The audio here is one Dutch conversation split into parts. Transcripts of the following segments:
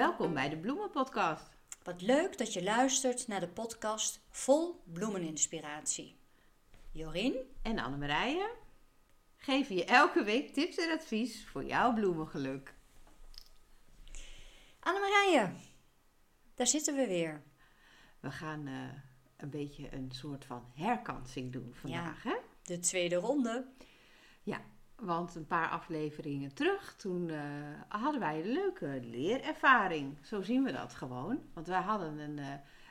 Welkom bij de Bloemenpodcast. Wat leuk dat je luistert naar de podcast vol bloemeninspiratie. Jorien En Annemarije geven je elke week tips en advies voor jouw bloemengeluk. Annemarije, daar zitten we weer. We gaan eh, een beetje een soort van herkansing doen vandaag, hè? De tweede ronde. Ja, want een paar afleveringen terug, toen eh, hadden wij een leuke leerervaring. Zo zien we dat gewoon. Want wij hadden een, eh,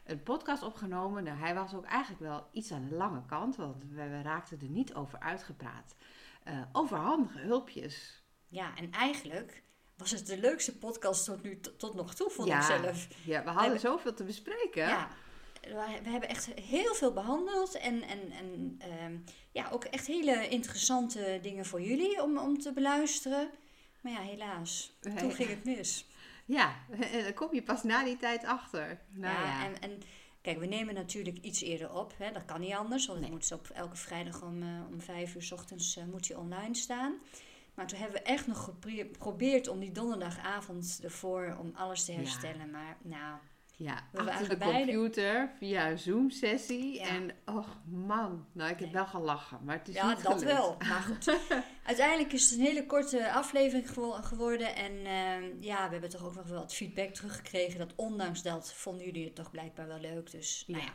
een podcast opgenomen. Nou, hij was ook eigenlijk wel iets aan de lange kant, want we, raakten er niet over uitgepraat. Eh, over handige hulpjes. Ja, en eigenlijk was het de leukste podcast tot nu tot nog toe, vond ja, ik zelf. Ja, we hadden zoveel te bespreken. Ja, we hebben echt heel veel behandeld en, en, en ehm, ja, ook echt hele interessante dingen voor jullie om, om te beluisteren. Maar ja, helaas, toen ging het mis. Ja, en dan kom je pas na die tijd achter. Nou ja, ja, En, en kijk, we nemen natuurlijk iets eerder op. Hè? Dat kan niet anders, want Nee. het moet op elke vrijdag om, eh, om vijf uur 's ochtends eh, moet hij online staan. Maar toen hebben we echt nog gepro- geprobeerd om die donderdagavond ervoor om alles te Ja. herstellen. Maar nou, ja we achter de computer via een Zoom-sessie. Ja. En oh man, nou ik heb Nee. wel gelachen, maar het is ja, niet dat gelukt. wel. Maar goed, uiteindelijk is het een hele korte aflevering gewo- geworden. En eh, ja, we hebben toch ook nog wel wat feedback teruggekregen. Dat ondanks dat vonden jullie het toch blijkbaar wel leuk. Dus nou Ja. ja,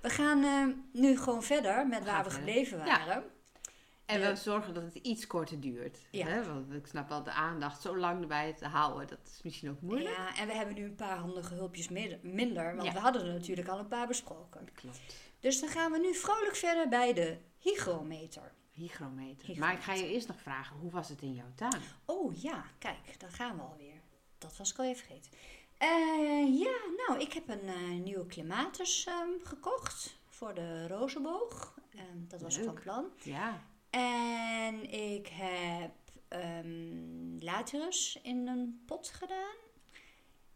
we gaan eh, nu gewoon verder met We waar we verder. gebleven waren. En we zorgen dat het iets korter duurt. Ja. Hè? Want ik snap wel de aandacht zo lang erbij te houden, dat is misschien ook moeilijk. Ja, en we hebben nu een paar handige hulpjes minder, want Ja. we hadden er natuurlijk al een paar besproken. Klopt. Dus dan gaan we nu vrolijk verder bij de hygrometer. Hygrometer. Hygrometer. Maar ik ga je eerst nog vragen, hoe was het in jouw tuin? Oh ja, kijk, daar gaan we alweer. Dat was ik al even vergeten. Eh, ja, nou, ik heb een eh, nieuwe clematis ehm, gekocht voor de rozenboog. Ehm, dat was Leuk. van plan. Ja, En ik heb ehm laterus in een pot gedaan.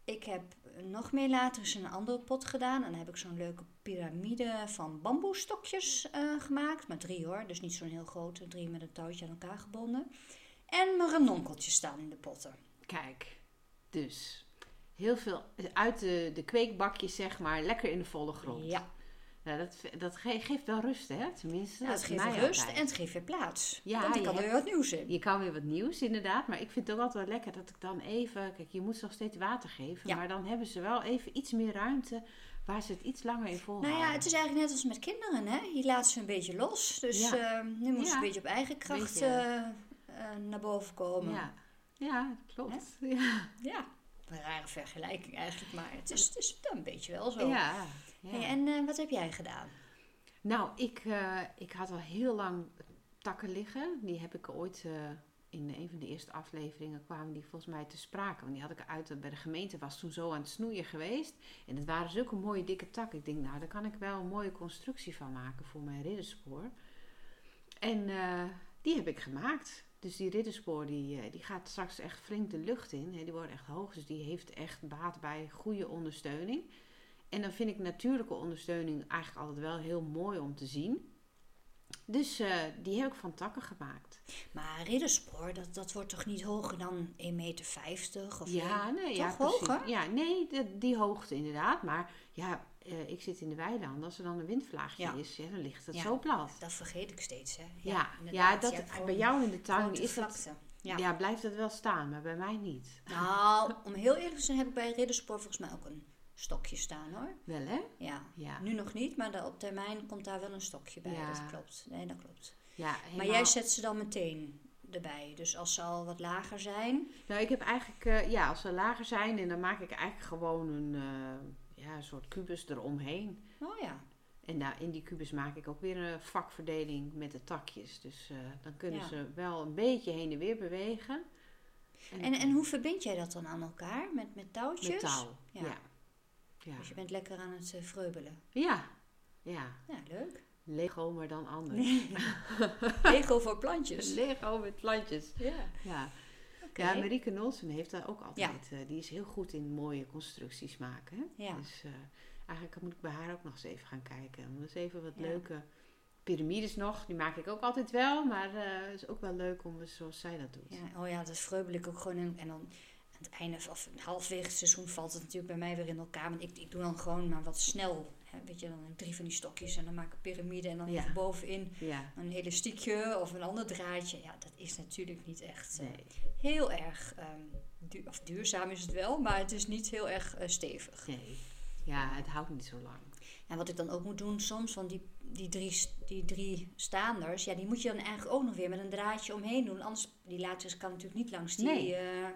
Ik heb nog meer laterus in een andere pot gedaan. En dan heb ik zo'n leuke piramide van bamboestokjes eh, gemaakt. Maar drie hoor, dus niet zo'n heel grote. Drie met een touwtje aan elkaar gebonden. En mijn ranonkeltjes staan in de potten. kijk. Dus, heel veel uit de, de kweekbakjes, zeg maar, lekker in de volle grond. Ja, Nou, dat, dat ge- geeft wel rust, hè? Tenminste, dat het geeft rust altijd. en het geeft weer plaats. Ja, Want ik je kan er weer wat nieuws in. Je kan weer wat nieuws, inderdaad. Maar ik vind het ook altijd wel lekker dat ik dan even... Kijk, je moet ze nog steeds water geven. Ja. Maar dan hebben ze wel even iets meer ruimte... waar ze het iets langer in volhouden. Nou ja, het is eigenlijk net als met kinderen, hè? Je laat ze een beetje los. Dus Ja. eh, nu moeten ze Ja. een beetje op eigen kracht eh, eh, naar boven komen. Ja, ja dat klopt. Ja. Ja, een rare vergelijking eigenlijk, maar het is, het is wel een beetje wel zo. Ja, ja. Hey, en eh, wat heb jij gedaan? Nou, ik, eh, ik had al heel lang takken liggen. Die heb ik ooit eh, in een van de eerste afleveringen kwamen die volgens mij te sprake. Want die had ik uit bij de gemeente, was toen zo aan het snoeien geweest. En het waren zulke mooie dikke takken. Ik denk, nou, daar kan ik wel een mooie constructie van maken voor mijn ridderspoor. En die heb ik gemaakt. Dus die ridderspoor die, die gaat straks echt flink de lucht in. Hè. Die wordt echt hoog, dus die heeft echt baat bij goede ondersteuning. En dan vind ik natuurlijke ondersteuning eigenlijk altijd wel heel mooi om te zien. Dus eh, die heb ik van takken gemaakt. Maar ridderspoor, dat, dat wordt toch niet hoger dan 1,50 meter? Of ja, nee, ja, toch precies. hoger? Ja, nee, de- die hoogte inderdaad. Maar ja, eh, ik zit in de weilanden. Als er dan een windvlaagje Ja. is, ja, dan ligt het Ja. zo plat. Dat vergeet ik steeds, hè? Ja, ja, dat, gewoon bij jou in de tuin is dat, ja. Ja. blijft dat wel staan, maar bij mij niet. Nou, om heel eerlijk te zijn heb ik bij ridderspoor volgens mij ook een stokje staan, hoor. Wel hè? Ja. Ja. Nu nog niet, maar op termijn komt daar wel een stokje bij. Ja. Dat klopt. Nee, dat klopt. ja Maar jij zet ze dan meteen erbij. Dus als ze al wat lager zijn. Nou, ik heb eigenlijk, eh, ja, als ze lager zijn, en dan maak ik eigenlijk gewoon een, eh, ja, een soort kubus eromheen. Oh ja. En daar, in die kubus maak ik ook weer een vakverdeling met de takjes. Dus eh, dan kunnen Ja. ze wel een beetje heen en weer bewegen. En, en hoe verbind jij dat dan aan elkaar? Met, met touwtjes? Met touw. Ja. Ja. Ja. Dus je bent lekker aan het eh, vreubelen. ja. Ja. Ja, leuk. Lego, maar dan anders. Lego voor plantjes. Lego met plantjes. Ja. Ja. Ja, Marieke Nolsen heeft daar ook altijd. eh, die is heel goed in mooie constructies maken. Hè? Ja. Dus eh, eigenlijk moet ik bij haar ook nog eens even gaan kijken. Om eens even wat Ja. leuke piramides nog. Die maak ik ook altijd wel. Maar eh, het is ook wel leuk om zoals zij dat doet. Ja, oh ja, dat vreubel ik ook gewoon in. En dan, het einde of halfwege het seizoen valt het natuurlijk bij mij weer in elkaar. Want ik, ik doe dan gewoon maar wat snel. Hè, weet je, dan drie van die stokjes en dan maak ik een piramide en dan Ja. bovenin Ja. een elastiekje of een ander draadje. Ja, dat is natuurlijk niet echt eh, heel erg duur, of duurzaam is het wel, maar het is niet heel erg eh, stevig. Nee. Ja, het houdt niet zo lang. En wat ik dan ook moet doen soms, want die, die, drie, die drie staanders, ja, die moet je dan eigenlijk ook nog weer met een draadje omheen doen. Anders, die laatjes kan natuurlijk niet langs die... Nee. eh,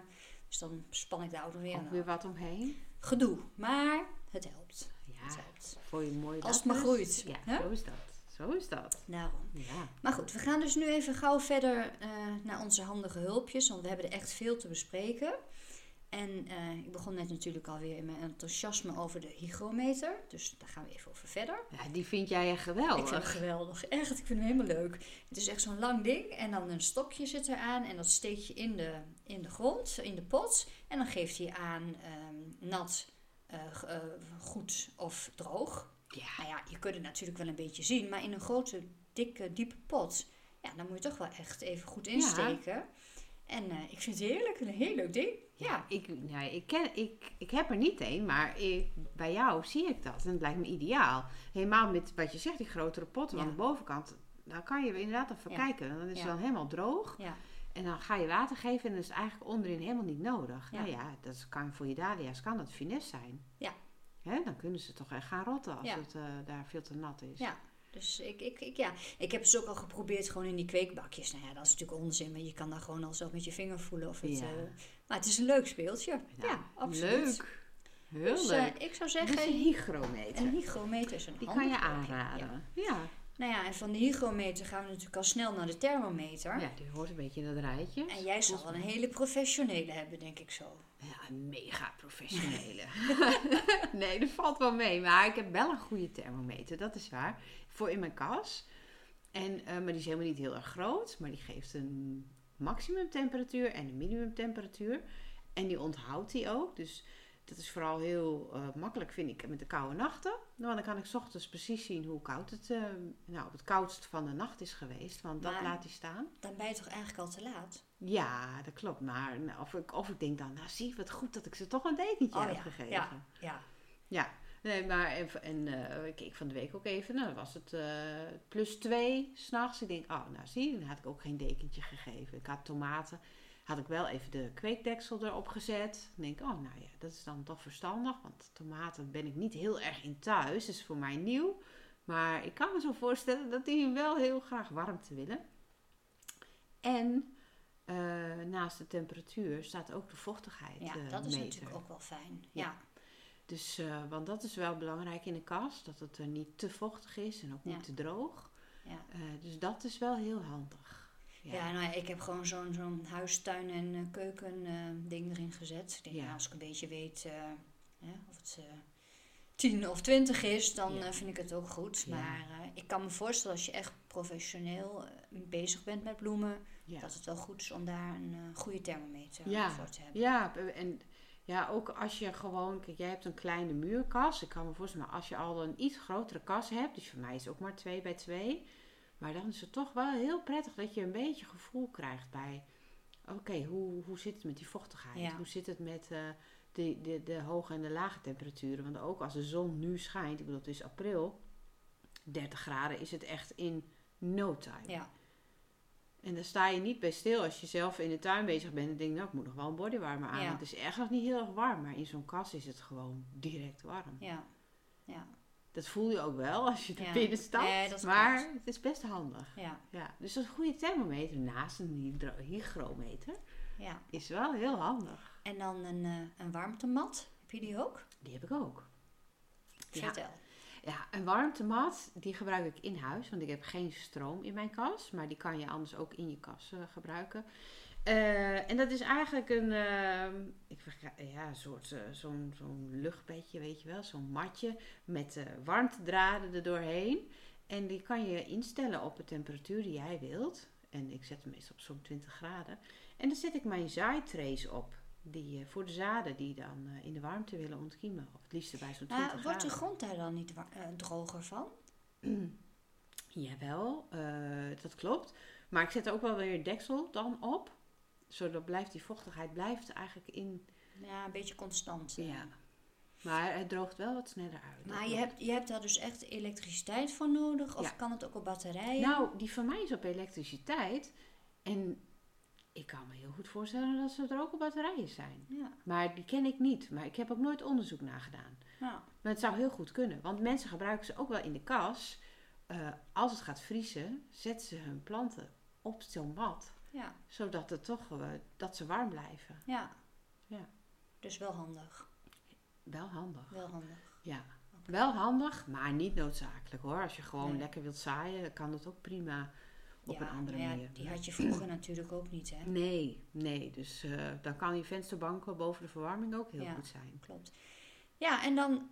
dus dan span ik ook nog weer Ook aan. weer wat omheen. Gedoe, maar het helpt. Het Ja, helpt. voor je mooi Als het maar groeit, Ja, hè? zo is dat. Zo is dat. Daarom. Ja. Maar goed, we gaan dus nu even gauw verder eh, naar onze handige hulpjes, want we hebben er echt veel te bespreken. En eh, ik begon net natuurlijk alweer in mijn enthousiasme over de hygrometer, dus daar gaan we even over verder. ja, die vind jij echt geweldig. Ik vind hem geweldig, echt, ik vind hem helemaal leuk. Het is echt zo'n lang ding en dan een stokje zit eraan en dat steek je in de, in de grond, in de pot. En dan geeft hij aan ehm, nat, eh, eh, goed of droog. Ja. Nou ja, je kunt het natuurlijk wel een beetje zien, maar in een grote, dikke, diepe pot, ja, dan moet je toch wel echt even goed insteken. En eh, ik vind het heerlijk, een heel leuk ding. Ja, Ik, ja, ik, ken, ik, ik heb er niet een, maar ik, bij jou zie ik dat. En het lijkt me ideaal. Helemaal met wat je zegt, die grotere potten Ja. aan de bovenkant. Daar kan je inderdaad even kijken. Dan is het dan helemaal droog. ja, En dan ga je water geven en dat is eigenlijk onderin helemaal niet nodig. Ja. Nou ja, dat kan voor je dahlia's kan dat finesse zijn. Ja. Hè, dan kunnen ze toch echt gaan rotten als het eh, daar veel te nat is. Ja. Dus ik, ik, ik, ja. ik heb het ook al geprobeerd gewoon in die kweekbakjes. Nou ja, dat is natuurlijk onzin, maar je kan daar gewoon al zelf met je vinger voelen. Of het, Ja. eh, maar het is een leuk speeltje. Ja, absoluut. Leuk. Heel Dus leuk. ik zou Dus een zeggen, hygrometer. een hygrometer is een Die kan je. Ja. aanraden. Ja. Nou ja, en van de hygrometer gaan we natuurlijk al snel naar de thermometer. ja, die hoort een beetje in dat rijtje. En jij zal wel een hele professionele hebben, denk ik zo. Ja, een mega professionele. nee, dat valt wel mee. Maar ik heb wel een goede thermometer, dat is waar. Voor in mijn kas. En, eh, maar die is helemaal niet heel erg groot. Maar die geeft een maximumtemperatuur en een minimumtemperatuur. En die onthoudt die ook. Dus dat is vooral heel eh, makkelijk, vind ik, met de koude nachten. Nou, dan kan ik 's ochtends precies zien hoe koud het eh, nou, op het koudst van de nacht is geweest. Want dat laat hij staan. Dan ben je toch eigenlijk al te laat? Ja, dat klopt. Maar nou, of, ik, of ik denk dan, nou zie wat goed dat ik ze toch een dekentje Oh heb ja, gegeven. ja, ja. Ja, nee, maar en, en eh, ik keek van de week ook even, nou dan was het eh, plus twee s'nachts. Ik denk, oh nou zie je, dan had ik ook geen dekentje gegeven. Ik had tomaten, had ik wel even de kweekdeksel erop gezet. Dan denk ik, oh nou ja, dat is dan toch verstandig, want tomaten ben ik niet heel erg in thuis, dat is voor mij nieuw. Maar ik kan me zo voorstellen dat die wel heel graag warmte willen. En eh, naast de temperatuur staat ook de vochtigheid. Ja, dat is meter. natuurlijk ook wel fijn. Ja. Ja, Dus, eh, want dat is wel belangrijk in de kast, dat het er niet te vochtig is en ook niet te droog. ja. Eh, dus dat is wel heel handig. Ja, nou ja, ik heb gewoon zo'n zo'n huistuin- en eh, keuken eh, ding erin gezet. Ik denk, nou, als ik een beetje weet eh, of het eh 10 of 20 is, dan Ja. eh, vind ik het ook goed. Ja. Maar eh, ik kan me voorstellen als je echt professioneel eh, bezig bent met bloemen, ja. dat het wel goed is om daar een eh, goede thermometer voor te hebben. Ja, en ja, ook als je gewoon, kijk, jij hebt een kleine muurkas. Ik kan me voorstellen, maar als je al een iets grotere kas hebt, dus voor mij is het ook maar 2 bij 2. Maar dan is het toch wel heel prettig dat je een beetje gevoel krijgt bij, oké, hoe, hoe zit het met die vochtigheid? Ja. Hoe zit het met eh, de, de, de hoge en de lage temperaturen? Want ook als de zon nu schijnt, ik bedoel, het is april, 30 graden, is het echt in no time. Ja, En dan sta je niet bij stil als je zelf in de tuin bezig bent en denkt, nou, ik moet nog wel een bodywarmer aan. Ja. Want het is echt nog niet heel erg warm, maar in zo'n kast is het gewoon direct warm. ja, ja, Dat voel je ook wel als je er Ja. binnen stapt, Nee, is maar klopt. het is best handig. ja, Ja, dus een goede thermometer naast een hygrometer ja. is wel heel handig. En dan een, eh, een warmtemat. Heb je die ook? Die heb ik ook. Vertel. Ja, een warmtemat, die gebruik ik in huis, want ik heb geen stroom in mijn kas. Maar die kan je anders ook in je kas eh, gebruiken. Eh, en dat is eigenlijk een, eh, ik ja, soort zo'n zo'n luchtbedje, weet je wel. Zo'n matje met warmtedraden er doorheen. En die kan je instellen op de temperatuur die jij wilt. En ik zet hem meestal op zo'n 20 graden. En dan zet ik mijn zaaitrays op. Die, eh, voor de zaden die dan eh, in de warmte willen ontkiemen. Of het liefst bij zo'n 20 Maar graden. wordt de grond daar dan niet eh, droger van? Jawel, dat klopt. Maar ik zet er ook wel weer deksel dan op. Zodat blijft die vochtigheid blijft eigenlijk in ja, een beetje constant. Ja. Maar het droogt wel wat sneller uit. Maar je hebt, je hebt daar dus echt elektriciteit voor nodig? Of Ja. kan het ook op batterijen? Nou, die van mij is op elektriciteit. En ik kan me heel goed voorstellen dat ze er ook op batterijen zijn. Ja, Maar die ken ik niet. Maar ik heb ook nooit onderzoek naar gedaan. nou, Maar het zou heel goed kunnen. Want mensen gebruiken ze ook wel in de kas. Eh, als het gaat vriezen, zetten ze hun planten op zo'n mat. ja, Zodat het toch, eh, dat ze warm blijven. ja. Ja. Dus wel handig. Wel handig. Wel handig. Ja. Wel handig, maar niet noodzakelijk hoor. Als je gewoon Nee. lekker wilt zaaien, kan dat ook prima op ja, een andere ja, manier. die had je vroeger natuurlijk ook niet, hè? Nee, nee. Dus eh, dan kan die vensterbanken boven de verwarming ook heel Ja. goed zijn. Klopt. Ja, en dan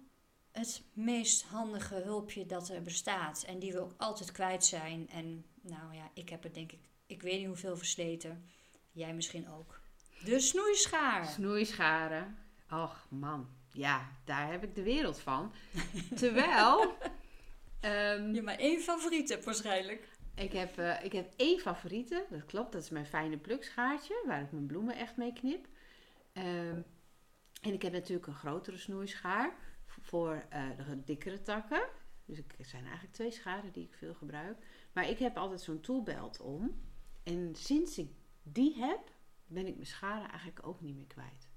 het meest handige hulpje dat er bestaat en die we ook altijd kwijt zijn. En nou ja, ik heb er denk ik, ik weet niet hoeveel versleten. Jij misschien ook. De snoeischaar. Snoeischaren. Och man, ja, daar heb ik de wereld van. Terwijl, ehm, Je maar één favoriet hebt waarschijnlijk. Ik, heb, eh, ik heb één favoriete. Dat klopt, dat is mijn fijne plukschaartje. Waar ik mijn bloemen echt mee knip. Ehm, en ik heb natuurlijk een grotere snoeischaar. Voor eh, de dikkere takken. Dus ik, het zijn eigenlijk twee scharen die ik veel gebruik. Maar ik heb altijd zo'n toolbelt om. En sinds ik die heb, ben ik mijn scharen eigenlijk ook niet meer kwijt.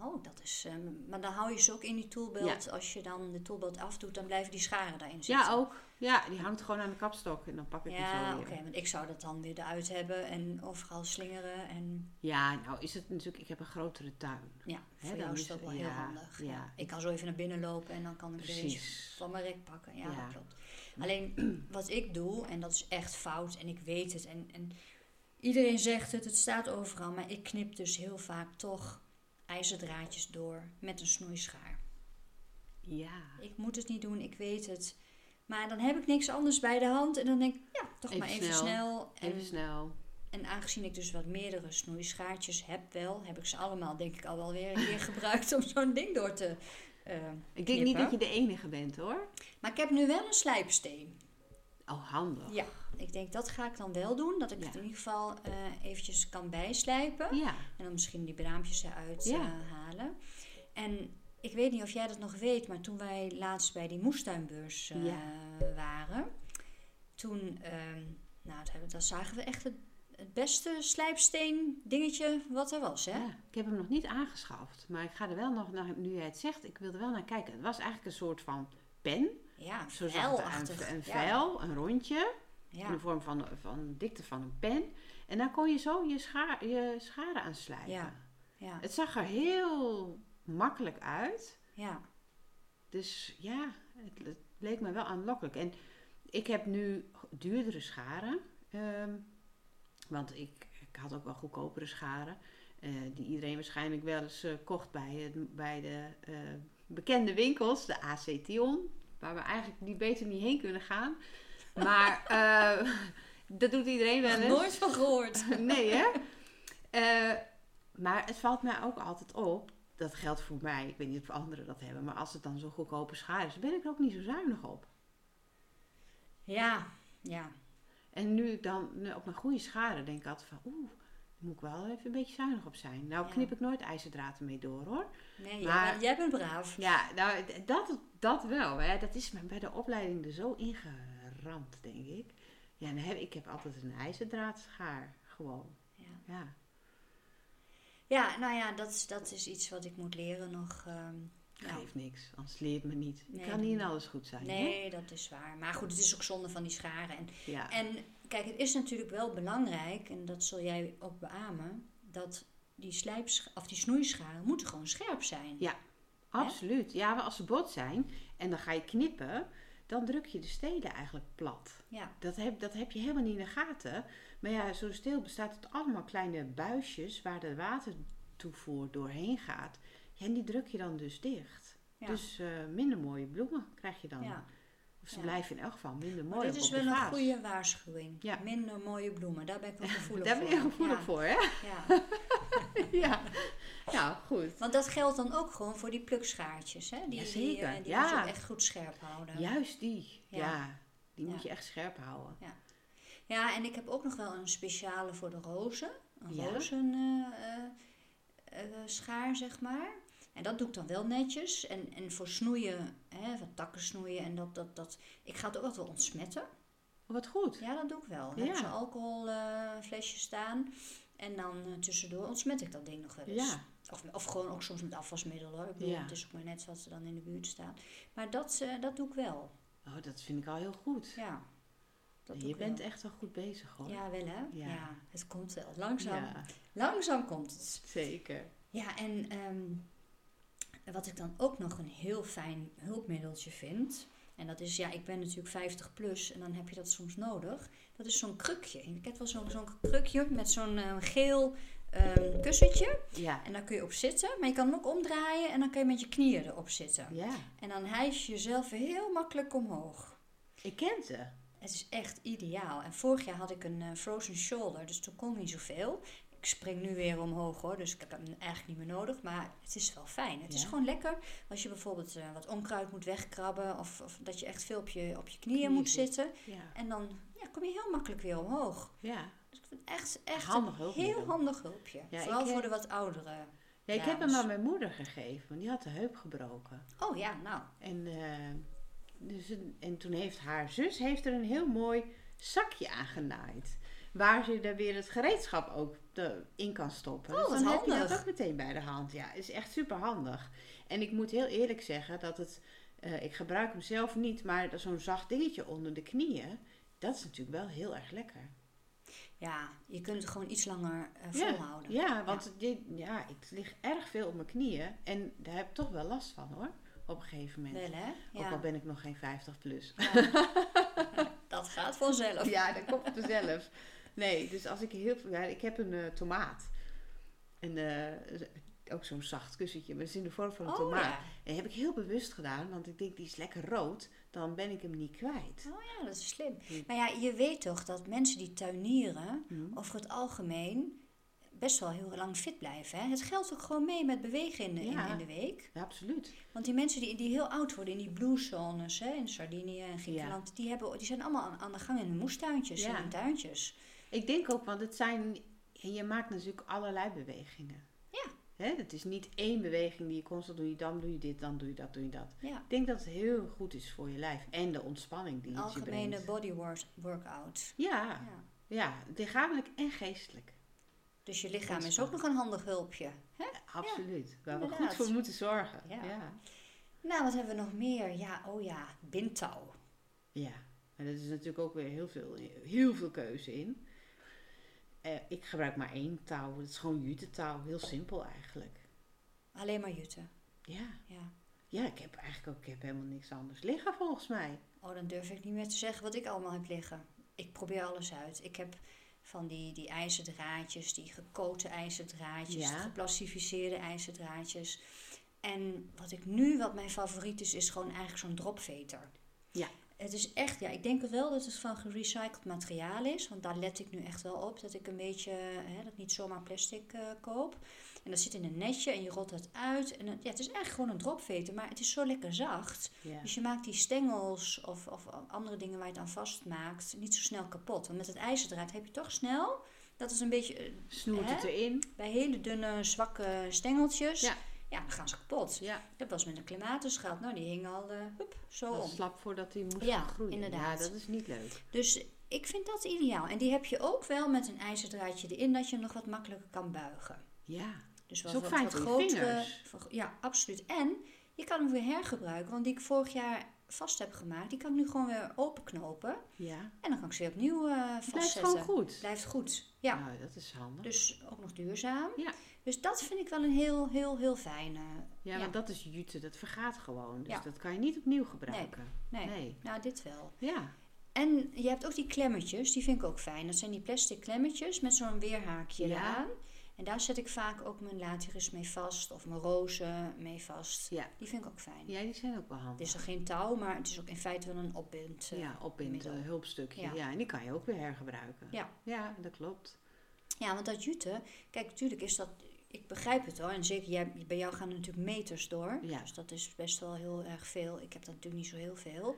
Oh, dat is. ehm, maar dan hou je ze ook in die toolbelt. Als je dan de toolbelt afdoet, dan blijven die scharen daarin zitten. Ja, ook. Ja, die hangt gewoon aan de kapstok en dan pak ik hem Ja, zo oké, weer. want ik zou dat dan weer eruit hebben en overal slingeren. En Ja, nou is het natuurlijk, ik heb een grotere tuin. ja, Hè, voor jou is dat wel heel ja, handig. ja. Ja. Ik kan zo even naar binnen lopen en dan kan ik er Precies. van mijn rek pakken. Ja, Ja. dat klopt. Alleen wat ik doe, en dat is echt fout en ik weet het. En, en iedereen zegt het, het staat overal. Maar ik knip dus heel vaak toch ijzerdraadjes door met een snoeischaar. Ja. Ik moet het niet doen, ik weet het. Maar dan heb ik niks anders bij de hand. En dan denk ik, ja, toch Even maar even snel. snel. En, Even snel. en aangezien ik dus wat meerdere snoeischaartjes heb wel, heb ik ze allemaal denk ik al wel weer een keer gebruikt om zo'n ding door te eh, Ik denk niet dat je de enige bent hoor. Maar ik heb nu wel een slijpsteen. Oh, handig. Ja, ik denk dat ga ik dan wel doen. Dat ik Ja. het in ieder geval eh, eventjes kan bijslijpen. Ja. En dan misschien die braampjes eruit Ja. eh, halen. En ik weet niet of jij dat nog weet, maar toen wij laatst bij die moestuinbeurs eh, waren, toen, ehm, nou, dat, dat zagen we echt het, het beste slijpsteen dingetje wat er was, hè? Ik heb hem nog niet aangeschaft. Maar ik ga er wel nog naar, nu jij het zegt, ik wil er wel naar kijken. Het was eigenlijk een soort van pen. Ja, Zo zag het velachtig. eruit. Een Ja. vel, een rondje. In de vorm van, van de dikte van een pen. En daar kon je zo je, schaar, je scharen aan slijpen. Ja. ja, Het zag er heel makkelijk uit. ja. Dus ja, het, het leek me wel aanlokkelijk. En ik heb nu duurdere scharen. ehm, want ik, ik had ook wel goedkopere scharen. eh, die iedereen waarschijnlijk wel eens eh, kocht bij, bij de eh, bekende winkels. De AC Tion. Waar we eigenlijk niet beter niet heen kunnen gaan. Maar eh, dat doet iedereen wel eens. Nooit van gehoord. nee, hè? Eh, maar het valt mij ook altijd op. Dat geldt voor mij. Ik weet niet of anderen dat hebben. Maar als het dan zo goedkope schaar is, ben ik er ook niet zo zuinig op. Ja, ja. En nu ik dan op mijn goede scharen denk ik altijd van... Oeh, daar moet ik wel even een beetje zuinig op zijn. Nou Ja. knip ik nooit ijzerdraad ermee door, hoor. Nee, Maar- jij, bent, jij bent braaf. Ja, nou, dat, dat wel. Hè. Dat is me bij de opleiding er zo ingeramd, denk ik. Ja, dan heb, ik heb altijd een ijzerdraadschaar. Gewoon. Ja. Ja. Ja, nou ja, dat is, dat is iets wat ik moet leren nog. ehm, ja. Geeft niks, anders leert me niet. Ik kan niet in alles goed zijn. hè? Nee, dat is waar. Maar goed, het is ook zonde van die scharen. En, Ja. en kijk, het is natuurlijk wel belangrijk, en dat zul jij ook beamen, dat die, slijps, of die snoeischaren moeten gewoon scherp zijn. Ja. Absoluut. Ja, maar als ze bot zijn en dan ga je knippen, dan druk je de stelen eigenlijk plat. Ja, Dat heb, dat heb je helemaal niet in de gaten. Maar ja, zo'n steel bestaat uit allemaal kleine buisjes waar de watertoevoer doorheen gaat. Ja, en die druk je dan dus dicht. ja. Dus eh, minder mooie bloemen krijg je dan. ja. Of ze Ja. blijven in elk geval minder Maar mooi dit op is wel een goede waarschuwing. Ja. Minder mooie bloemen, daar ben ik wel gevoelig Daar voor. ben je gevoelig ja. voor, hè? Ja. ja. Nou, goed. Want dat geldt dan ook gewoon voor die plukschaartjes, hè? Die, die, Jazeker, eh, die ja. moet je echt goed scherp houden. Juist die. Ja. Ja. Die moet Ja. je echt scherp houden. Ja, en ik heb ook nog wel een speciale voor de rozen. Een Ja? rozen eh, eh, schaar, zeg maar. En dat doe ik dan wel netjes. En, en voor snoeien, hè, van takken snoeien en dat, dat, dat. Ik ga het ook wel ontsmetten. Oh, wat goed. Ja, dat doe ik wel. Dan Ja. heb ik zo'n alcoholflesje staan. En dan eh, tussendoor ontsmet ik dat ding nog wel eens. Ja. Of, of gewoon ook soms met afwasmiddel hoor. Ik bedoel, Ja. het is ook maar net wat er dan in de buurt staat. Maar dat, eh, dat doe ik wel. Oh, dat vind ik al heel goed. Ja. Dat je ik bent wel. echt wel goed bezig hoor. Ja, wel hè? Ja. Ja. het komt wel. Langzaam. Langzaam komt het. zeker. Ja, en ehm, wat ik dan ook nog een heel fijn hulpmiddeltje vind. En dat is, ja, ik ben natuurlijk 50 plus en dan heb je dat soms nodig. Dat is zo'n krukje. Je hebt wel zo'n zo'n krukje met zo'n eh, geel ehm, kussentje. Ja. En daar kun je op zitten. Maar je kan hem ook omdraaien en dan kun je met je knieën erop zitten. Ja. En dan hijs je jezelf heel makkelijk omhoog. Ik ken ze. Het is echt ideaal. En vorig jaar had ik een eh, frozen shoulder, dus toen kon ik niet zoveel. Ik spring nu weer omhoog hoor, dus ik heb hem eigenlijk niet meer nodig. Maar het is wel fijn. Het is gewoon lekker als je bijvoorbeeld eh, wat onkruid moet wegkrabben. Of, of dat je echt veel op je, op je knieën Knieën moet zit. zitten. Ja. En dan ja, kom je heel makkelijk weer omhoog. Ja. Dus ik vind het echt, echt Handig een heel handig hulpje. Ja, Vooral voor de wat ouderen. Ja, ik heb hem aan mijn moeder gegeven, want die had de heup gebroken. Oh ja, nou. En, eh, dus en toen heeft haar zus heeft er een heel mooi zakje aan genaaid. Waar ze er weer het gereedschap ook de- in kan stoppen. Oh, dus dan heb je handig. dat ook meteen bij de hand. Ja, is echt super handig. En ik moet heel eerlijk zeggen dat het, eh, ik gebruik hem zelf niet, maar zo'n zacht dingetje onder de knieën, dat is natuurlijk wel heel erg lekker. Ja, je kunt het gewoon iets langer eh, Ja, volhouden. Ja, want dit, ja, ik lig erg veel op mijn knieën en daar heb ik toch wel last van hoor, op een gegeven moment. Wel hè? Ook al Ja. ben ik nog geen 50 plus. dat gaat vanzelf. Ja, dat komt vanzelf. Nee, dus als ik heel veel... Ja, ik heb een eh, tomaat. En eh, ook zo'n zacht kussentje, maar het is in de vorm van een Oh tomaat. ja. En heb ik heel bewust gedaan, want ik denk die is lekker rood. Dan ben ik hem niet kwijt. Oh ja, dat is slim. Hm. Maar ja, je weet toch dat mensen die tuinieren Hm. over het algemeen best wel heel lang fit blijven. Hè? Het geldt ook gewoon mee met bewegen in de, in- Ja. in, de week. Ja, absoluut. Want die mensen die, die heel oud worden in die blue zones, hè, in Sardinië en Griekenland, die, hebben, die zijn allemaal aan, aan de gang in hun moestuintjes, hun tuintjes. Ik denk ook, want het zijn... Je maakt natuurlijk allerlei bewegingen. Ja. Hè? Het is niet één beweging die je constant doet. Dan doe je dit, dan doe je dat, doe je dat. Ja. Ik denk dat het heel goed is voor je lijf. En de ontspanning die het je algemene brengt. body work- workout. Ja, Ja. ja, lichamelijk en geestelijk. Dus je lichaam is ook nog een handig hulpje. Hè? Absoluut. Waar we goed voor moeten zorgen. Ja. Ja. ja. Nou, wat hebben we nog meer? Ja, oh ja, bindtouw. En er is natuurlijk ook weer heel veel, heel veel keuze in. Eh, ik gebruik maar één touw. Het is gewoon juttetouw. Heel simpel eigenlijk. Alleen maar jutten. Ja. Ja. Ja, ik heb eigenlijk ook ik heb helemaal niks anders liggen volgens mij. Oh, dan durf ik niet meer te zeggen wat ik allemaal heb liggen. Ik probeer alles uit. Ik heb van die, die ijzerdraadjes, die gekoten ijzerdraadjes, Ja. geplastificeerde ijzerdraadjes. En wat ik nu, wat mijn favoriet is, is gewoon eigenlijk zo'n dropveter. Ja. Het is echt, ja, ik denk wel dat het van gerecycled materiaal is. Want daar let ik nu echt wel op. Dat ik een beetje, hè, dat ik niet zomaar plastic eh, koop. En dat zit in een netje en je rolt het uit. En het, ja, het is eigenlijk gewoon een dropveter, maar het is zo lekker zacht. Dus je maakt die stengels of, of andere dingen waar je het aan vastmaakt niet zo snel kapot. Want met het ijzerdraad heb je toch snel. Dat is een beetje eh, Snoert Hè? het erin. bij hele dunne, zwakke stengeltjes. Ja. Ja, dan gaan ze kapot. Ja. Dat was met een gehad. Nou, die hing al eh, hup, zo Dat om. slap voordat hij moest Ja, groeien. inderdaad. Ja, dat is niet leuk. Dus ik vind dat ideaal. En die heb je ook wel met een ijzerdraadje erin, dat je hem nog wat makkelijker kan buigen. Ja. Dus Is ook fijn vingers. voor- Ja, absoluut. En je kan hem weer hergebruiken. Want die ik vorig jaar vast heb gemaakt, die kan ik nu gewoon weer openknopen. Ja. En dan kan ik ze weer opnieuw eh Het blijft vastzetten. gewoon goed. Blijft goed. Ja. Nou, dat is handig. Dus ook nog duurzaam. Ja. Dus dat vind ik wel een heel, heel, heel fijne. Ja, ja. want dat is jute. Dat vergaat gewoon. Dus Ja. dat kan je niet opnieuw gebruiken. Nee. Nee. Nou, dit wel. Ja. En je hebt ook die klemmetjes, die vind ik ook fijn. Dat zijn die plastic klemmetjes met zo'n weerhaakje Ja. eraan. En daar zet ik vaak ook mijn lateris mee vast of mijn rozen mee vast. Ja. Die vind ik ook fijn. Ja, die zijn ook wel Het handig. is er geen touw, maar het is ook in feite wel een opbind. eh. Ja, op in het middel. eh, hulpstukje. Ja. Ja. en die kan je ook weer hergebruiken. Ja. Ja, dat klopt. Ja, want dat jute, kijk, natuurlijk is dat, ik begrijp het hoor. En zeker jij, bij jou gaan er natuurlijk meters door. Ja. Dus dat is best wel heel erg veel. Ik heb dat natuurlijk niet zo heel veel.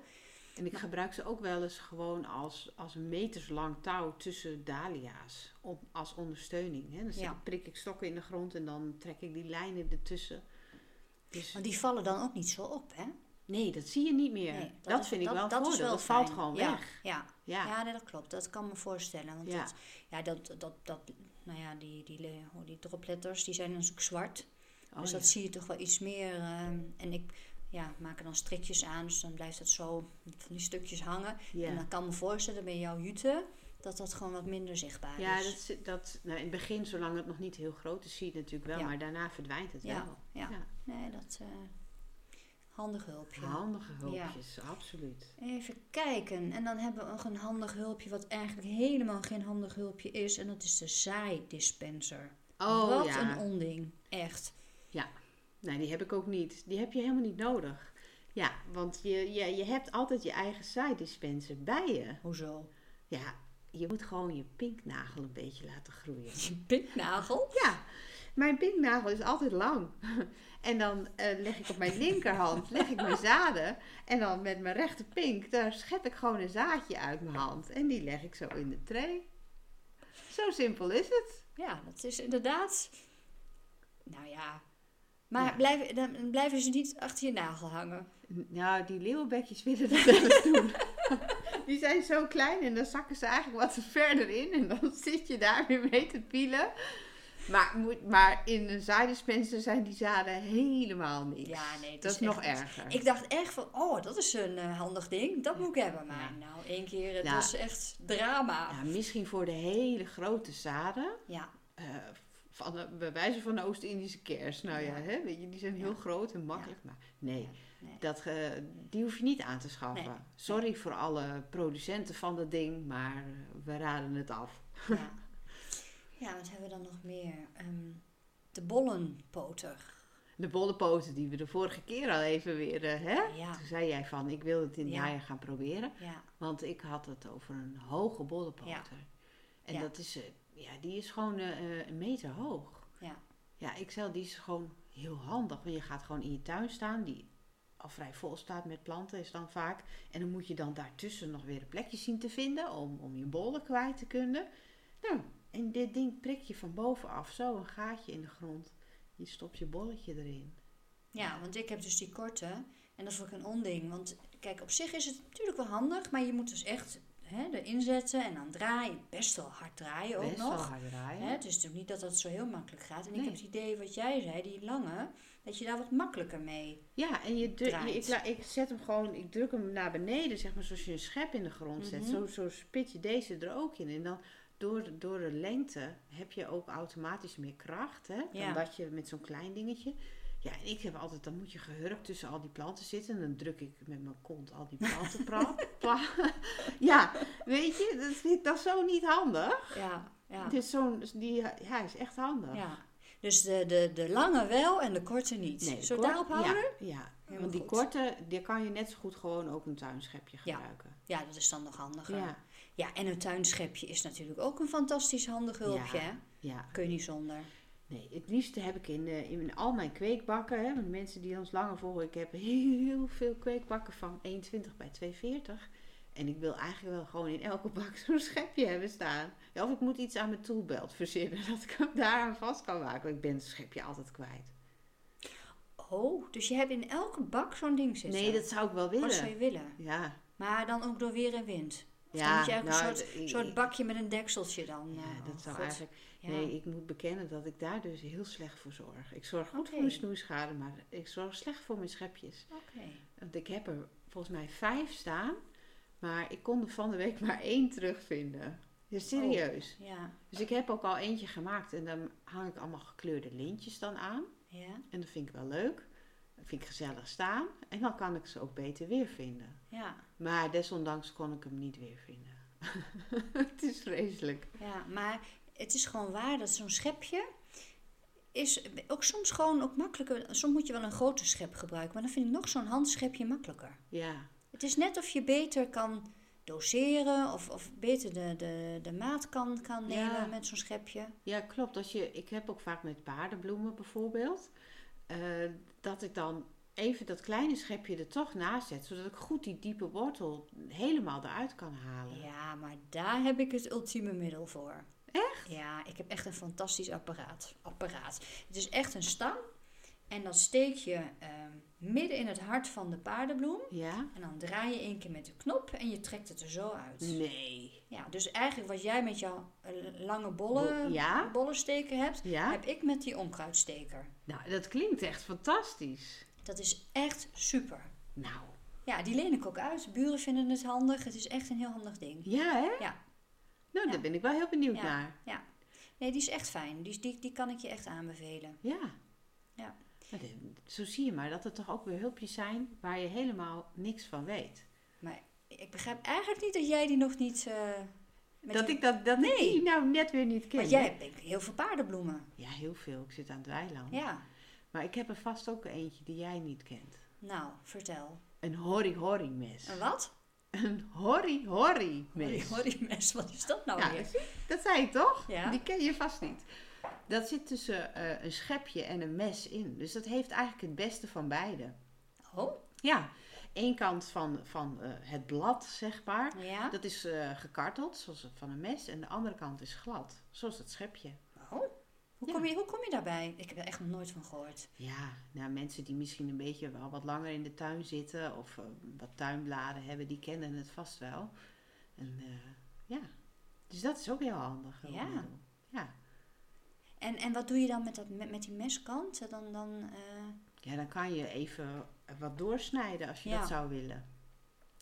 En ik gebruik ze ook wel eens gewoon als, als een meterslang touw tussen dahlia's. Op, als ondersteuning. Hè. Dan Ja. prik ik stokken in de grond en dan trek ik die lijnen ertussen. Dus, Want die vallen dan ook niet zo op, hè? nee, dat zie je niet meer. Nee, dat is- vind ik wel dat is voordeel. wel Dat valt gewoon Ja, weg. Ja, Ja. ja. nee, dat klopt. Dat kan me voorstellen. Want Ja. dat, ja, dat, dat, dat, nou ja, die, die, die dropletters, die zijn natuurlijk zwart. Oh, dus ja. dat zie je toch wel iets meer. ehm, en ik ja, maak er dan strikjes aan, dus dan blijft het zo van die stukjes hangen. Ja. En dan kan ik me voorstellen bij jouw jute dat dat gewoon wat minder zichtbaar Ja, is. dat, zit- dat, nou, in het begin, zolang het nog niet heel groot is, zie je het natuurlijk wel. Ja. Maar daarna verdwijnt het Ja, wel. ja. Ja. Nee, dat eh handig hulpje. Handige hulpjes, absoluut. Even kijken. En dan hebben we nog een handig hulpje, wat eigenlijk helemaal geen handig hulpje is. En dat is de zaaidispenser. Oh wat ja. een onding. Echt. Nee, die heb ik ook niet. Die heb je helemaal niet nodig. Ja, want je, je, je hebt altijd je eigen zaaidispenser bij je. Hoezo? Ja, je moet gewoon je pinknagel een beetje laten groeien. Je pinknagel? Ja, mijn pinknagel is altijd lang. En dan eh, leg ik op mijn linkerhand leg ik mijn zaden. En dan met mijn rechter pink, daar schep ik gewoon een zaadje uit mijn hand. En die leg ik zo in de tray. Zo simpel is het. Ja, dat is inderdaad... Nou ja. Maar Ja. Blijven, dan blijven ze niet achter je nagel hangen. Nou, die leeuwenbekjes willen dat wel eens doen. Die zijn zo klein en dan zakken ze eigenlijk wat verder in. En dan zit je daar weer mee te pielen. Maar, maar in een zaaidispenser zijn die zaden helemaal niks. Ja, nee, dat is nog erger. Ik dacht echt van, oh, dat is een eh, handig ding. Dat moet ik hebben. Maar nou, één keer, het Ja. was echt drama. Ja, misschien voor de hele grote zaden. Ja, eh, van de, bij wijze van de Oost-Indische kers. Nou ja, Ja. hè, weet je, die zijn heel Ja. groot en makkelijk. Maar nee, nee. Dat, eh, die hoef je niet aan te schaffen. Nee. Sorry voor alle producenten van dat ding, maar we raden het af. Ja. wat hebben we dan nog meer? Ehm, de bollenpoter. De bollepoten die we de vorige keer al even weer, eh, hè? Ja, Toen zei jij van, ik wil het in het Ja. najaar gaan proberen. ja, Want ik had het over een hoge bollepoter. Ja. En dat is, eh, ja, die is gewoon eh, een meter hoog. ja. Ja, ik zei, die is gewoon heel handig. Want je gaat gewoon in je tuin staan, die al vrij vol staat met planten is dan vaak. En dan moet je dan daartussen nog weer een plekje zien te vinden om, om je bollen kwijt te kunnen. Nou, en dit ding prik je van bovenaf, zo een gaatje in de grond. Je stopt je bolletje erin. Ja, want ik heb dus die korte. En dat is ook een onding. Want kijk, op zich is het natuurlijk wel handig. Maar je moet dus echt hè, erin zetten en dan draaien. Best wel hard draaien ook Best wel nog. hard draaien. Hè, het is natuurlijk niet dat dat zo heel makkelijk gaat. En ik heb het idee wat jij zei, die lange, dat je daar wat makkelijker mee. Ja, en je, dru- je- draait. ik, ik zet hem gewoon, ik druk hem naar beneden, zeg maar, zoals je een schep in de grond zet. Mhm. Zo, zo spit je deze er ook in. En dan door, de- door de lengte heb je ook automatisch meer kracht, hè? Ja. Dan dat je met zo'n klein dingetje. Ja, en ik heb altijd, dan moet je gehurkt tussen al die planten zitten. En dan druk ik met mijn kont al die planten pra- pla- Ja, weet je, dat dat zo niet handig. Ja, ja. Dus zo'n, die, ja, hij is echt handig. ja. Dus de, de, de lange wel en de korte niet. Nee, Zullen daarop houden? Ja, ja. Helemaal want die goed. korte, die kan je net zo goed gewoon ook een tuinschepje Ja. gebruiken. Ja, dat is dan nog handiger. Ja. Ja, en een tuinschepje is natuurlijk ook een fantastisch handig hulpje. Ja. Kun je niet zonder. Nee, het liefste heb ik in, eh, in al mijn kweekbakken, hè, want mensen die ons langer volgen, ik heb heel veel kweekbakken van 1,20 bij 2,40. En ik wil eigenlijk wel gewoon in elke bak zo'n schepje hebben staan. Ja, of ik moet iets aan mijn toolbelt verzinnen, dat ik hem daaraan vast kan maken. Want ik ben het schepje altijd kwijt. Oh, dus je hebt in elke bak zo'n ding zitten? Nee, dat zou ik wel Oh, dat zou willen. je willen. Ja, Maar dan ook door weer en wind. Ja moet je eigenlijk nou, een soort, ik- bakje met een dekseltje dan. Ja, eh, dat oh, zou God. eigenlijk... Ja. Nee, ik moet bekennen dat ik daar dus heel slecht voor zorg. Ik zorg goed voor mijn snoeischade, maar ik zorg slecht voor mijn schepjes. Oké. Want ik heb er volgens mij vijf staan, maar ik kon er van de week maar één terugvinden. Ja, serieus. Ja, Dus ik heb ook al eentje gemaakt en dan hang ik allemaal gekleurde lintjes dan aan. ja, En dat vind ik wel leuk. Vind ik gezellig staan. En dan kan ik ze ook beter weer vinden. ja, Maar desondanks kon ik hem niet weer vinden. het is vreselijk. ja. Maar het is gewoon waar dat zo'n schepje is ook soms gewoon ook makkelijker. Soms moet je wel een grote schep gebruiken, maar dan vind ik nog zo'n handschepje makkelijker. Ja, Het is net of je beter kan doseren of, of beter de, de, de maat kan, kan nemen Ja. met zo'n schepje. Ja, klopt. Als je, ik heb ook vaak met paardenbloemen bijvoorbeeld. Eh, dat ik dan even dat kleine schepje er toch naast zet, zodat ik goed die diepe wortel helemaal eruit kan halen. Ja, maar daar heb ik het ultieme middel voor. Echt? Ja, ik heb echt een fantastisch apparaat. apparaat. Het is echt een stang. En dat steek je ehm, midden in het hart van de paardenbloem. Ja? En dan draai je één keer met de knop en je trekt het er zo uit. Nee. Ja, dus eigenlijk wat jij met jouw eh, lange bolle, Bo- ja? bollensteker hebt, Ja? heb ik met die onkruidsteker. Nou, dat klinkt echt fantastisch. Dat is echt super. Nou, Ja, die leen ik ook uit. Buren vinden het handig. Het is echt een heel handig ding. ja hè? Ja. Nou, Ja. daar ben ik wel heel benieuwd Ja. naar. Nee, die is echt fijn. Die, die, die kan ik je echt aanbevelen. Ja. Ja. Zo zie je maar dat er toch ook weer hulpjes zijn waar je helemaal niks van weet. Maar ik begrijp eigenlijk niet dat jij die nog niet... met dat ik dat, dat ik Nee. die nou net weer niet ken. Want jij hebt heel veel paardenbloemen. Ja, heel veel. Ik zit aan het weiland. Ja. Maar ik heb er vast ook eentje die jij niet kent. Nou, vertel. Een horry-horry mes. Een wat? Een horry-horry Hori, mes. hori mes. Wat is dat nou Ja, weer? dat zei ik toch? Ja. Die ken je vast niet. Dat zit tussen eh, een schepje en een mes in. Dus dat heeft eigenlijk het beste van beide. Oh, Ja, één kant van, van eh, het blad, zeg maar. ja. Dat is eh, gekarteld, zoals van een mes. En de andere kant is glad, zoals het schepje. Oh. Hoe, Ja. kom je, hoe kom je daarbij? Ik heb er echt nog nooit van gehoord. Ja, nou mensen die misschien een beetje wel wat langer in de tuin zitten of wat tuinbladen hebben, die kennen het vast wel. En ja, dus dat is ook heel handig. heel Ja. middel. Ja. En, en wat doe je dan met, dat, met, met die meskant? Dan, dan, eh, ja, dan kan je even wat doorsnijden als je Ja. dat zou willen.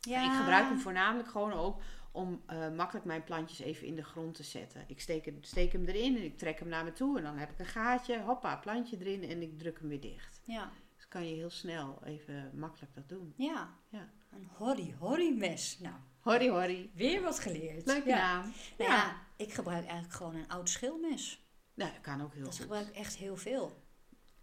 ja. Ik gebruik hem voornamelijk gewoon ook om eh, makkelijk mijn plantjes even in de grond te zetten. Ik steek, het- steek hem erin en ik trek hem naar me toe en dan heb ik een gaatje, hoppa, plantje erin en ik druk hem weer dicht. Ja, Dus kan je heel snel even makkelijk dat doen. ja. Ja. Een hori, hori mes. Nou, Horry horry. weer wat geleerd. Leuke ja. naam. Nou ja, ik gebruik eigenlijk gewoon een oud schilmes. Nou, dat kan ook heel Dat goed. gebruik ik echt heel veel.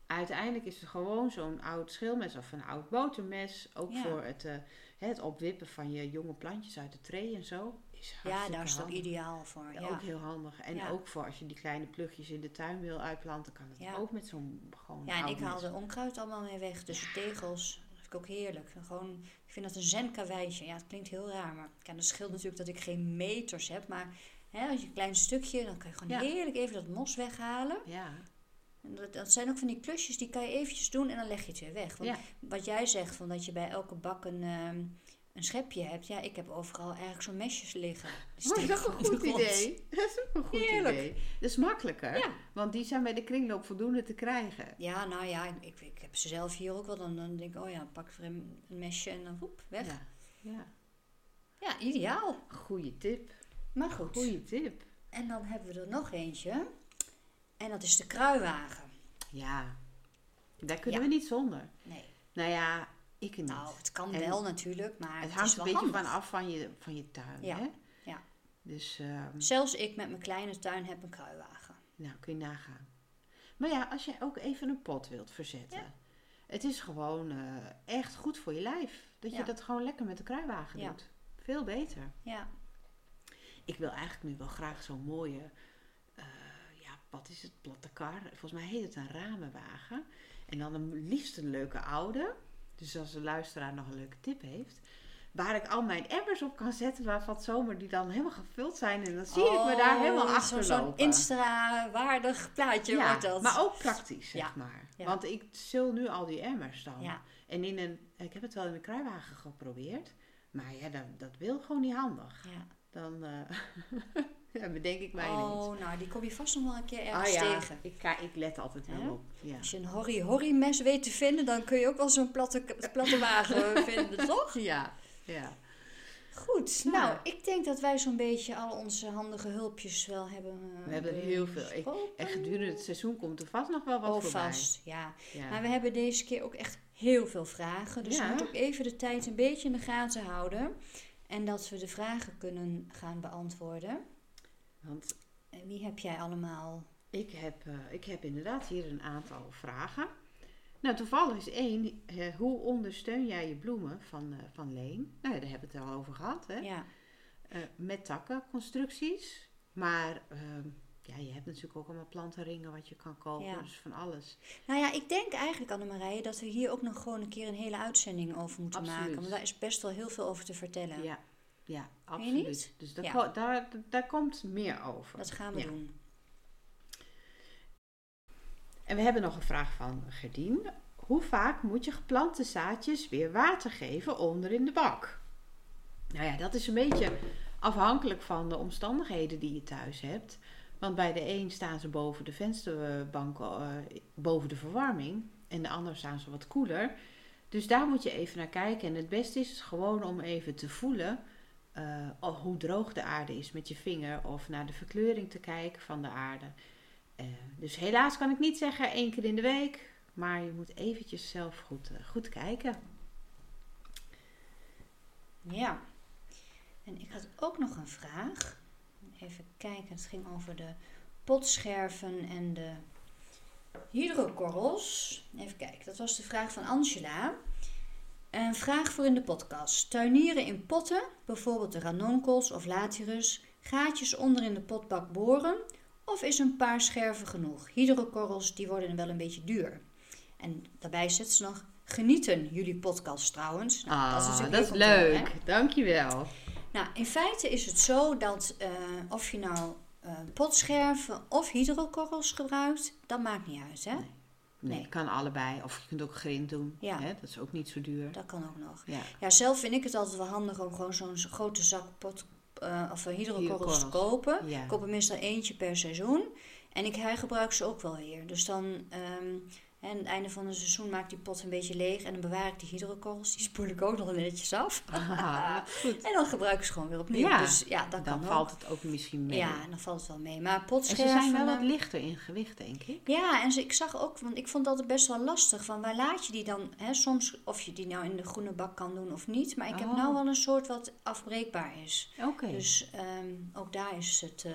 Uiteindelijk is het gewoon zo'n oud schilmes of een oud botermes. Ook Ja. voor het, eh, het opwippen van je jonge plantjes uit de tray en zo. Is Ja, daar is het ook ideaal voor. Ja. Ook heel handig. En Ja. ook voor als je die kleine plugjes in de tuin wil uitplanten, kan het ook met zo'n gewoon Ja, en ik haal de onkruid allemaal mee weg. Dus de tegels, dat vind ik ook heerlijk. En Gewoon, ik vind dat een zenkarweitje. Ja, het klinkt heel raar, maar dat scheelt natuurlijk dat ik geen meters heb. Maar hè, als je een klein stukje, dan kan je gewoon Ja. heerlijk even dat mos weghalen. Ja, En dat, dat zijn ook van die klusjes, die kan je eventjes doen en dan leg je het weer weg. Want ja. wat jij zegt, van dat je bij elke bak een, ehm, een schepje hebt. Ja, ik heb overal eigenlijk zo'n mesjes liggen. Oh, is dat een in de goed idee? Dat is ook een goed Heerlijk. idee. Dat is makkelijker, Ja. want die zijn bij de kringloop voldoende te krijgen. Ja, nou ja, ik, ik heb ze zelf hier ook wel. Dan, dan denk ik, oh ja, pak er een, een mesje en dan roep, weg. Ja. Ja. ja, ideaal. goeie tip. Maar goed. Goeie tip. En dan hebben we er nog eentje. En dat is de kruiwagen. Ja, daar kunnen Ja. we niet zonder. Nee, Nou ja, ik niet. nou, het kan En wel natuurlijk, maar het het, hangt is een wel beetje handig. van af van je, van je tuin. Ja, Hè? ja. Dus, ehm, Zelfs ik met mijn kleine tuin heb een kruiwagen. nou kun je nagaan. Maar ja, als je ook even een pot wilt verzetten. Ja. Het is gewoon eh, echt goed voor je lijf. Dat je dat gewoon lekker met de kruiwagen doet. Veel beter. Ja, Ik wil eigenlijk nu wel graag zo'n mooie, eh, ja, wat is het, platte kar. Volgens mij heet het een ramenwagen. En dan een liefst een leuke oude. Dus als de luisteraar nog een leuke tip heeft. Waar ik al mijn emmers op kan zetten waarvan zomer die dan helemaal gevuld zijn. En dan zie ik me daar helemaal Oh, achter zo- Zo'n. Insta-waardig plaatje ja, wordt dat. maar ook praktisch, zeg Ja, maar. ja. Want ik zul nu al die emmers dan. En in een, ik heb het wel in een kruiwagen geprobeerd. Maar ja, dat, dat wil gewoon niet handig. ja. Dan eh ja, bedenk ik mij niet. Oh, nou, die kom je vast nog wel een keer ergens Ah ja, tegen. ik, ik let altijd wel op. Ja. Als je een horry-horry mes weet te vinden, dan kun je ook wel zo'n platte, platte wagen vinden, toch? Ja, ja. Goed, Ja. nou, ik denk dat wij zo'n beetje al onze handige hulpjes wel hebben eh, We hebben heel veel. Ik-. En gedurende het seizoen komt er vast nog wel wat Oh, voorbij. vast, ja. Ja. Maar we hebben deze keer ook echt heel veel vragen. Dus Ja. we moeten ook even de tijd een beetje in de gaten houden. En dat we de vragen kunnen gaan beantwoorden. Want En wie heb jij allemaal? ik heb, eh, ik heb inderdaad hier een aantal vragen. Nou, toevallig is één. eh, hoe ondersteun jij je bloemen van, eh, van Leen? Nou ja, daar hebben we het al over gehad. Hè? Ja, met takkenconstructies. Maar ehm, ja, je hebt natuurlijk ook allemaal plantenringen wat je kan kopen. Ja. Dus van alles. Nou ja, ik denk eigenlijk, Annemarije, dat we hier ook nog gewoon een keer een hele uitzending over moeten Absoluut. maken. Want daar is best wel heel veel over te vertellen. Ja, ja je absoluut. niet? Dus daar, Ja. ko- daar, daar komt meer over. Dat gaan we Ja. doen. En we hebben nog een vraag van Gerdien. Hoe vaak moet je geplante zaadjes weer water geven onder in de bak? Nou ja, dat is een beetje afhankelijk van de omstandigheden die je thuis hebt. Want bij de een staan ze boven de vensterbank, eh, boven de verwarming. En de ander staan ze wat koeler. Dus daar moet je even naar kijken. En het beste is gewoon om even te voelen eh, hoe droog de aarde is met je vinger. Of naar de verkleuring te kijken van de aarde. Eh, dus helaas kan ik niet zeggen één keer in de week. Maar je moet eventjes zelf goed, goed kijken. Ja. En ik had ook nog een vraag. Even kijken, het ging over de potscherven en de hydrokorrels. Even kijken, dat was de vraag van Angela. Een vraag voor in de podcast. Tuinieren in potten, bijvoorbeeld de ranonkels of latirus, gaatjes onder in de potbak boren of is een paar scherven genoeg? Hydrokorrels die worden wel een beetje duur. En daarbij zet ze nog genieten jullie podcast trouwens. Nou, Ah, dat is te horen, hè? leuk. Dankjewel. Nou, in feite is het zo dat eh, of je nou eh, potscherven of hydrokorrels gebruikt, dat maakt niet uit, hè? Nee. Nee, Nee. kan allebei. Of je kunt ook grind doen. Ja. Hè? Dat is ook niet zo duur. Dat kan ook nog. Ja. Ja, zelf vind ik het altijd wel handig om gewoon zo'n grote zak pot, eh, of hydrokorrels te kopen. Ja. Ik koop er meestal eentje per seizoen. En ik hergebruik ze ook wel weer. Dus dan, ehm, hè, aan het einde van het seizoen maak ik die pot een beetje leeg. En dan bewaar ik die hydrokorrels. Die spoel ik ook nog netjes af. Ah, goed. En dan gebruik ik ze gewoon weer opnieuw. Ja, dus ja, dat Dan kan valt ook. het ook misschien mee. Ja, dan valt het wel mee. Maar en potscherven... ze zijn wel wat eh, lichter in gewicht, denk ik. Ja, en ze, ik zag ook, want ik vond dat best wel lastig. Van waar laat je die dan? Hè, soms of je die nou in de groene bak kan doen of niet. Maar ik heb Oh. nou wel een soort wat afbreekbaar is. Oké. Dus ehm, ook daar is het. eh,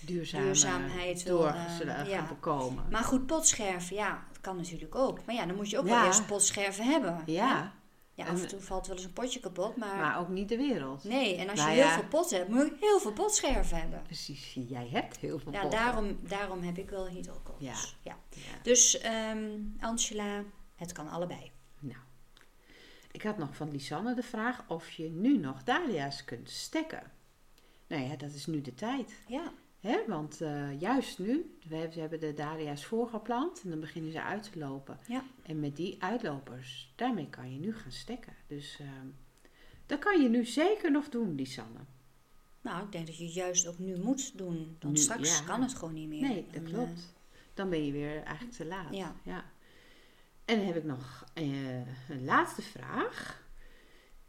Duurzame duurzaamheid wel, eh, doorgeslagen ja. bekomen. Maar goed, potscherven, ja, kan natuurlijk ook. Maar ja, dan moet je ook Ja. wel eerst potscherven hebben. hè? Ja, Ja, af en toe valt wel eens een potje kapot, maar, maar ook niet de wereld. nee. En als je Nou heel veel potten hebt, moet je heel veel potscherven hebben. Precies, jij hebt heel veel Ja, potten. daarom, daarom heb ik wel hydrokorrels. Ja. Ja. Ja. Dus ehm, Angela, het kan allebei. Nou, ik had nog van Lisanne de vraag of je nu nog dahlia's kunt stekken. Nou ja, dat is nu de tijd. Ja. Hè? Want eh, juist nu, we hebben, ze hebben de dahlia's voorgeplant en dan beginnen ze uit te lopen. Ja. En met die uitlopers, daarmee kan je nu gaan stekken. Dus ehm, dat kan je nu zeker nog doen, Lisanne. Nou, ik denk dat je juist ook nu moet doen. Want Nu, straks ja. kan het gewoon niet meer. Nee, dat En, klopt. Dan ben je weer eigenlijk te laat. Ja. En dan heb ik nog eh, een laatste vraag.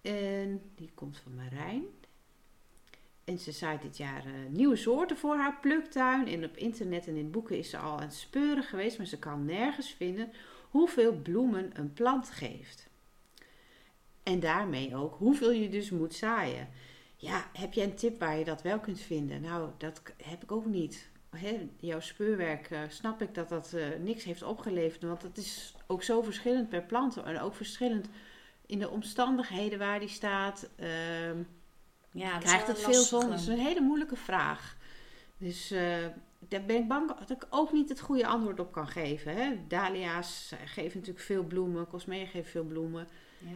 En die komt van Marijn. En ze zaait dit jaar eh, nieuwe soorten voor haar pluktuin. En op internet en in boeken is ze al aan het speuren geweest, maar ze kan nergens vinden hoeveel bloemen een plant geeft. En daarmee ook hoeveel je dus moet zaaien. Ja, heb jij een tip waar je dat wel kunt vinden? Nou, dat heb ik ook niet. Jouw speurwerk eh, snap ik dat dat eh, niks heeft opgeleverd. Want het is ook zo verschillend per plant. En ook verschillend in de omstandigheden waar die staat. Ehm, ja, krijgt het veel zon? Dat is een hele moeilijke vraag. Dus eh, daar ben ik bang dat ik ook niet het goede antwoord op kan geven. Hè? Dahlia's geven natuurlijk veel bloemen. Cosmea geeft veel bloemen. Ja.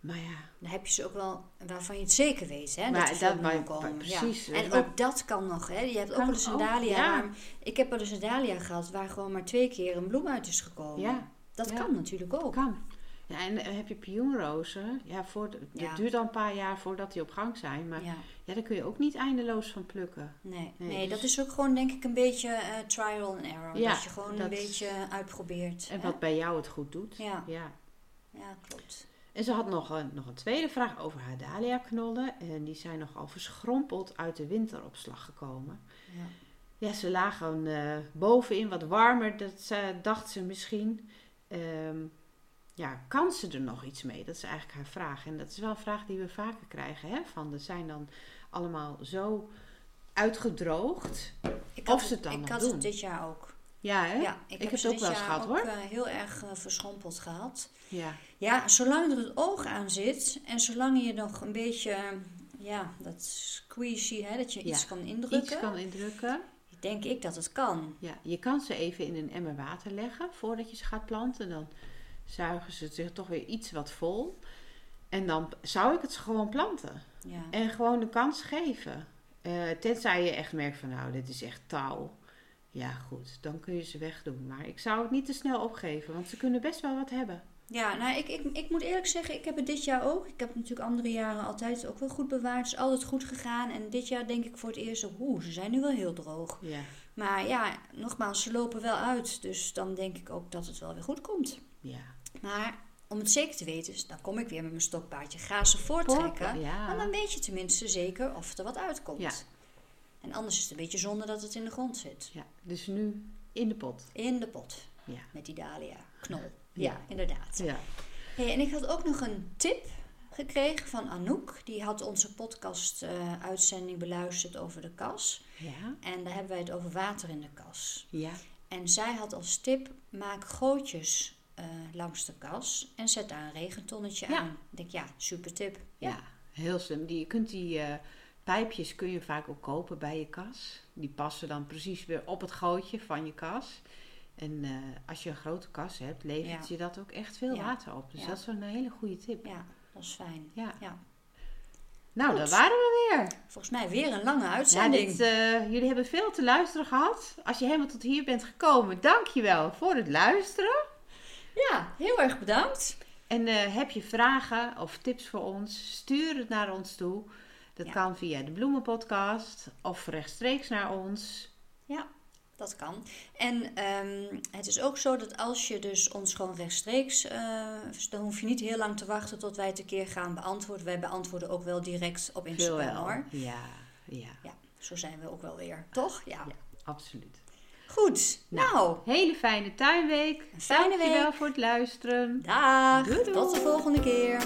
Maar ja, Dan heb je ze ook wel waarvan je het zeker weet, hè? Maar dat er veel dat- maar- precies. Ja. En Maar- ook dat kan nog, hè? Je hebt ook wel eens een dahlia. ja. waar- ik heb wel eens een dahlia gehad waar gewoon maar twee keer een bloem uit is gekomen. ja Dat kan natuurlijk ook. kan. Ja, en eh, heb je pioenrozen. Ja, voor de- Ja. Het duurt al een paar jaar voordat die op gang zijn. Maar ja. Ja, daar kun je ook niet eindeloos van plukken. nee. Nee, nee, dus- dat is ook gewoon denk ik een beetje eh, trial and error. Ja, dat je gewoon dat- een beetje uitprobeert. En hè? wat bij jou het goed doet. Ja. ja. ja, klopt. En ze had nog een, nog een tweede vraag over haar dahlia-knollen. En die zijn nogal verschrompeld uit de winteropslag gekomen. Ja. Ja, ze lagen eh, bovenin wat warmer, dat dacht ze misschien. Ehm, ja, kan ze er nog iets mee? Dat is eigenlijk haar vraag. En dat is wel een vraag die we vaker krijgen. Hè? Van, er zijn dan allemaal zo uitgedroogd. Of ze het dan Ik nog had doen. het dit jaar ook. Ja, hè? Ja, ik, heb heb het ook wel eens gehad, ook hoor. eh, heel erg eh, verschrompeld gehad. Ja. Ja, zolang er het oog aan zit en zolang je nog een beetje, ja, dat squeezy, hè, dat je iets kan indrukken. Iets kan indrukken. denk ik dat het kan. Ja, je kan ze even in een emmer water leggen voordat je ze gaat planten. Dan zuigen ze zich toch weer iets wat vol. En dan zou ik het gewoon planten. Ja. En gewoon de kans geven. Eh, tenzij je echt merkt van nou, dit is echt touw. Ja, goed, dan kun je ze wegdoen. Maar ik zou het niet te snel opgeven, want ze kunnen best wel wat hebben. Ja, nou, ik, ik, ik moet eerlijk zeggen, ik heb het dit jaar ook. Ik heb natuurlijk andere jaren altijd ook wel goed bewaard. Het is altijd goed gegaan. En dit jaar denk ik voor het eerst, oeh, ze zijn nu wel heel droog. Ja, Maar ja, nogmaals, ze lopen wel uit. Dus dan denk ik ook dat het wel weer goed komt. ja. Maar om het zeker te weten, dus dan kom ik weer met mijn stokpaardje. Ga ze voortrekken. Ja. Want dan weet je tenminste zeker of er wat uitkomt. Ja. En anders is het een beetje zonde dat het in de grond zit. ja, dus nu in de pot. In de pot. Ja. Met die dahlia knol. Ja, inderdaad. Ja, Hey, en ik had ook nog een tip gekregen van Anouk. Die had onze podcast-uitzending beluisterd over de kas. ja, En daar hebben wij het over water in de kas. ja. En zij had als tip: maak gootjes eh, langs de kas en zet daar een regentonnetje Ja. aan. Ik denk, ja, super tip. Ja, heel slim. Die, je kunt die eh, pijpjes kun je vaak ook kopen bij je kas. Die passen dan precies weer op het gootje van je kas. En eh, als je een grote kas hebt, levert Ja. je dat ook echt veel Ja. water op. Dus Ja. dat is een hele goede tip. Ja, dat is fijn. Ja. Ja. Nou, daar waren we weer. Volgens mij weer een lange Ja, uitzending. dit, eh, jullie hebben veel te luisteren gehad. Als je helemaal tot hier bent gekomen, dankjewel voor het luisteren. Ja, heel erg bedankt. En eh, heb je vragen of tips voor ons, stuur het naar ons toe. Dat Ja. kan via de Bloemenpodcast of rechtstreeks naar ons. Ja, dat kan. En ehm, het is ook zo dat als je dus ons gewoon rechtstreeks, eh, dan hoef je niet heel lang te wachten tot wij het een keer gaan beantwoorden. Wij beantwoorden ook wel direct op Instagram hoor. Ja, ja, Ja, zo zijn we ook wel weer, toch? Ja. ja, absoluut. Goed, Nou. nou, Hele fijne tuinweek. Een fijne Dankjewel week. voor het luisteren. dag. Doei, doei. Tot de volgende keer.